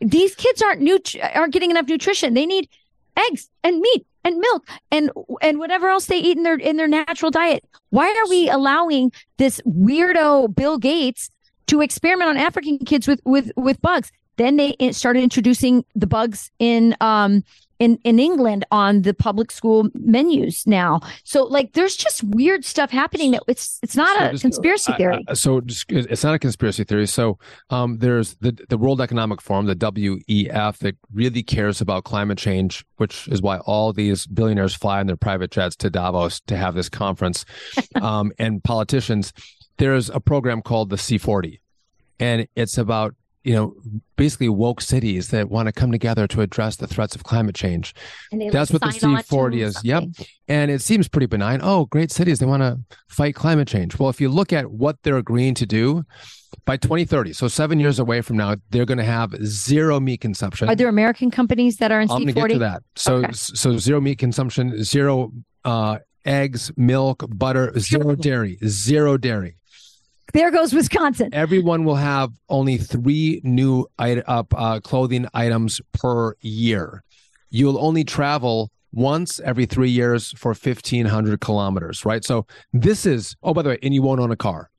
these kids aren't nut- aren't getting enough nutrition. They need eggs and meat and milk and and whatever else they eat in their in their natural diet. Why are we allowing this weirdo Bill Gates to experiment on African kids with with with bugs? Then they started introducing the bugs in um in in England on the public school menus now. So like there's just weird stuff happening that it's it's not So a just- conspiracy I- theory. I- so just, it's not a conspiracy theory. So um, there's the the World Economic Forum, the WEF, that really cares about climate change, which is why all these billionaires fly in their private jets to Davos to have this conference, um, and politicians. There's a program called the C40, and it's about you know basically woke cities that want to come together to address the threats of climate change. And That's like, what the sign on to C40 is. Yep. And it seems pretty benign. Oh, great cities. They want to fight climate change. Well, if you look at what they're agreeing to do by 2030, so seven years away from now, they're going to have zero meat consumption. Are there American companies that are in I'm going to C40? get to that. So, Okay. so zero meat consumption, zero uh, eggs, milk, butter, zero dairy, zero dairy. There goes Wisconsin. Everyone will have only three new it- uh, clothing items per year. You'll only travel once every three years for 1,500 kilometers, right? So this is, oh, by the way, and you won't own a car,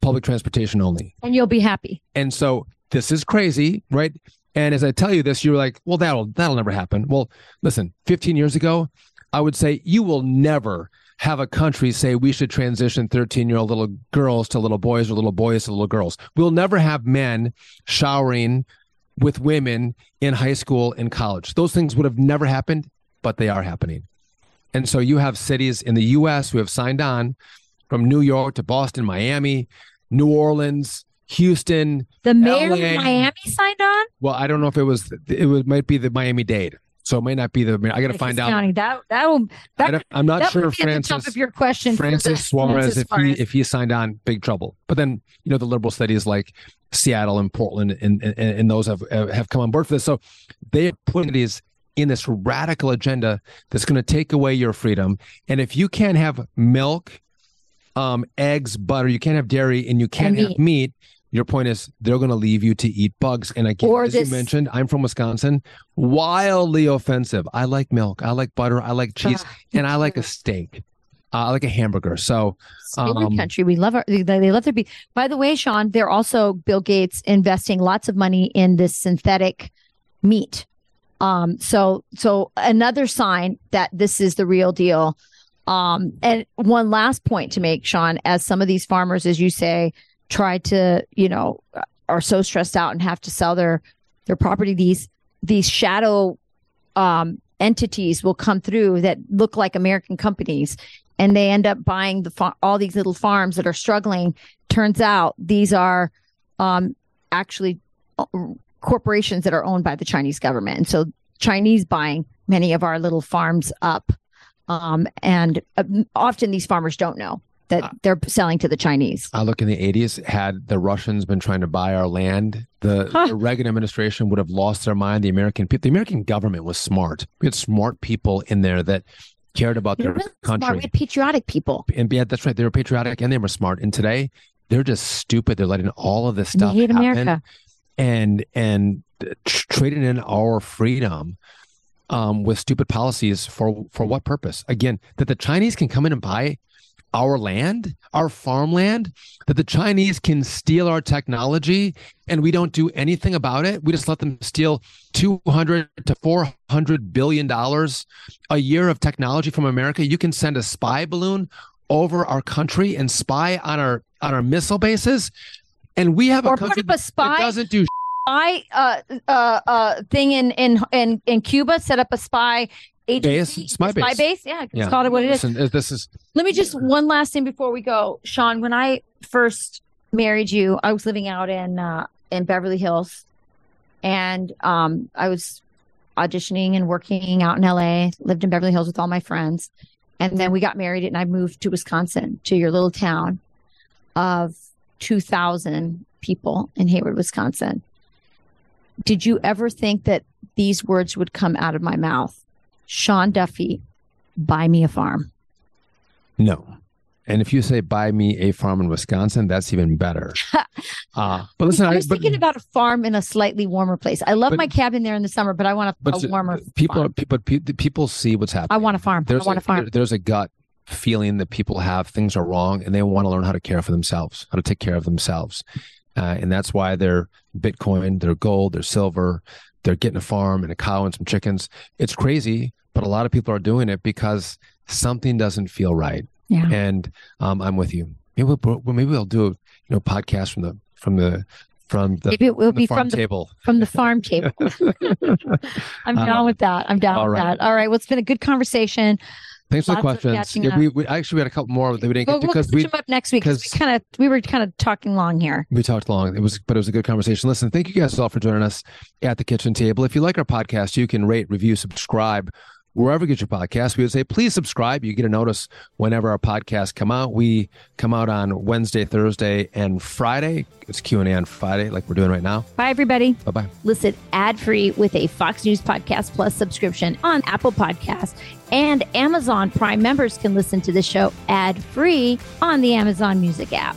public transportation only. And you'll be happy. And so this is crazy, right? And as I tell you this, you're like, well, that'll that'll never happen. Well, listen, 15 years ago, I would say you will never have a country say we should transition 13 year old little girls to little boys or little boys to little girls. We'll never have men showering with women in high school and college. Those things would have never happened, but they are happening. And so you have cities in the US who have signed on from New York to Boston, Miami, New Orleans, Houston, The mayor LA. of Miami signed on. well, I don't know if it was it was might be the Miami Dade, so it may not be the. I got to find out. County. That that'll That, I'm not that sure would be at the top Francis of your question. Francis Suarez if he if he signed on, big trouble. But then you know the liberal cities like Seattle and Portland and and, and those have have come on board for this. So they put these in this radical agenda that's going to take away your freedom. And if you can't have milk, um, eggs, butter, you can't have dairy, and you can't And have meat. Your point is they're going to leave you to eat bugs. And again, Or as this- you mentioned, I'm from Wisconsin. Wildly offensive. I like milk. I like butter. I like cheese, and I like a steak. Uh, I like a hamburger. So um, country. We love our. They, they love their beef. By the way, Sean, they're also Bill Gates investing lots of money in this synthetic meat. Um. So so another sign that this is the real deal. Um. And one last point to make, Sean, as some of these farmers, as you say, try to you know are so stressed out and have to sell their their property. These these shadow um entities will come through that look like American companies and they end up buying the all these little farms that are struggling. Turns out these are um, actually uh, corporations that are owned by the Chinese government, and so Chinese buying many of our little farms up. Um, and uh, often these farmers don't know that they're selling to the Chinese. I look in the 80s, had the Russians been trying to buy our land, the, Huh. the Reagan administration would have lost their mind. The American people, the American government was smart. We had smart people in there that cared about They're their really smart. We had patriotic people. And yeah, that's right. They were patriotic and they were smart. And today, they're just stupid. They're letting all of this stuff hate happen America. and and trading in our freedom um, with stupid policies for for what purpose? Again, that the Chinese can come in and buy our land, our farmland, that the Chinese can steal our technology and we don't do anything about it. We just let them steal 200 to 400 billion dollars a year of technology from America. You can send a spy balloon over our country and spy on our on our missile bases and we have Or a country a spy- that doesn't do spy uh, uh, uh, thing in, in in in Cuba set up a spy agency, Base, spy spy base. base. Yeah, it's Yeah. called it what it is. Listen, this is Let me just one last thing before we go, Sean. When I first married you, I was living out in uh, in Beverly Hills, and um, I was auditioning and working out in LA. Lived in Beverly Hills with all my friends, and then we got married, and I moved to Wisconsin, to your little town of two thousand people in Hayward, Wisconsin. Did you ever think that these words would come out of my mouth? Sean Duffy, buy me a farm. no. And if you say buy me a farm in Wisconsin, that's even better. uh, but listen, I I, was but, thinking about a farm in a slightly warmer place. I love But- my cabin there in the summer, but I want a, but a warmer. people, farm. are, but pe- people see what's happening. I want a farm. There's I want a farm. there- there's a gut feeling that people have things are wrong and they want to learn how to care for themselves, how to take care of themselves. Uh, and that's why they're Bitcoin, their gold, their silver, they're getting a farm and a cow and some chickens. It's crazy, but a lot of people are doing it because something doesn't feel right. Yeah. And um, I'm with you. Maybe we'll, maybe we'll do a you know podcast from the from the from the Maybe it will from the be farm from the table. from the farm table. I'm Uh, down with that. I'm down with right. that. All right. Well, it's been a good conversation. Thanks for the questions. Yeah, we, we actually we had a couple more that we didn't Well, get to we'll because catch we them up next week because 'cause- we kind of we were kind of talking long here. we talked long. It was, but it was a good conversation. Listen, thank you guys all for joining us at the kitchen table. If you like our podcast, you can rate, review, subscribe wherever you get your podcast. We would say please subscribe. You get a notice whenever our podcasts come out. We come out on Wednesday, Thursday, and Friday. It's Q and A on Friday, like we're doing right now. Bye, everybody. Bye bye. Listen ad free with a Fox News Podcast Plus subscription on Apple Podcasts. And Amazon Prime members can listen to the show ad free on the Amazon Music app.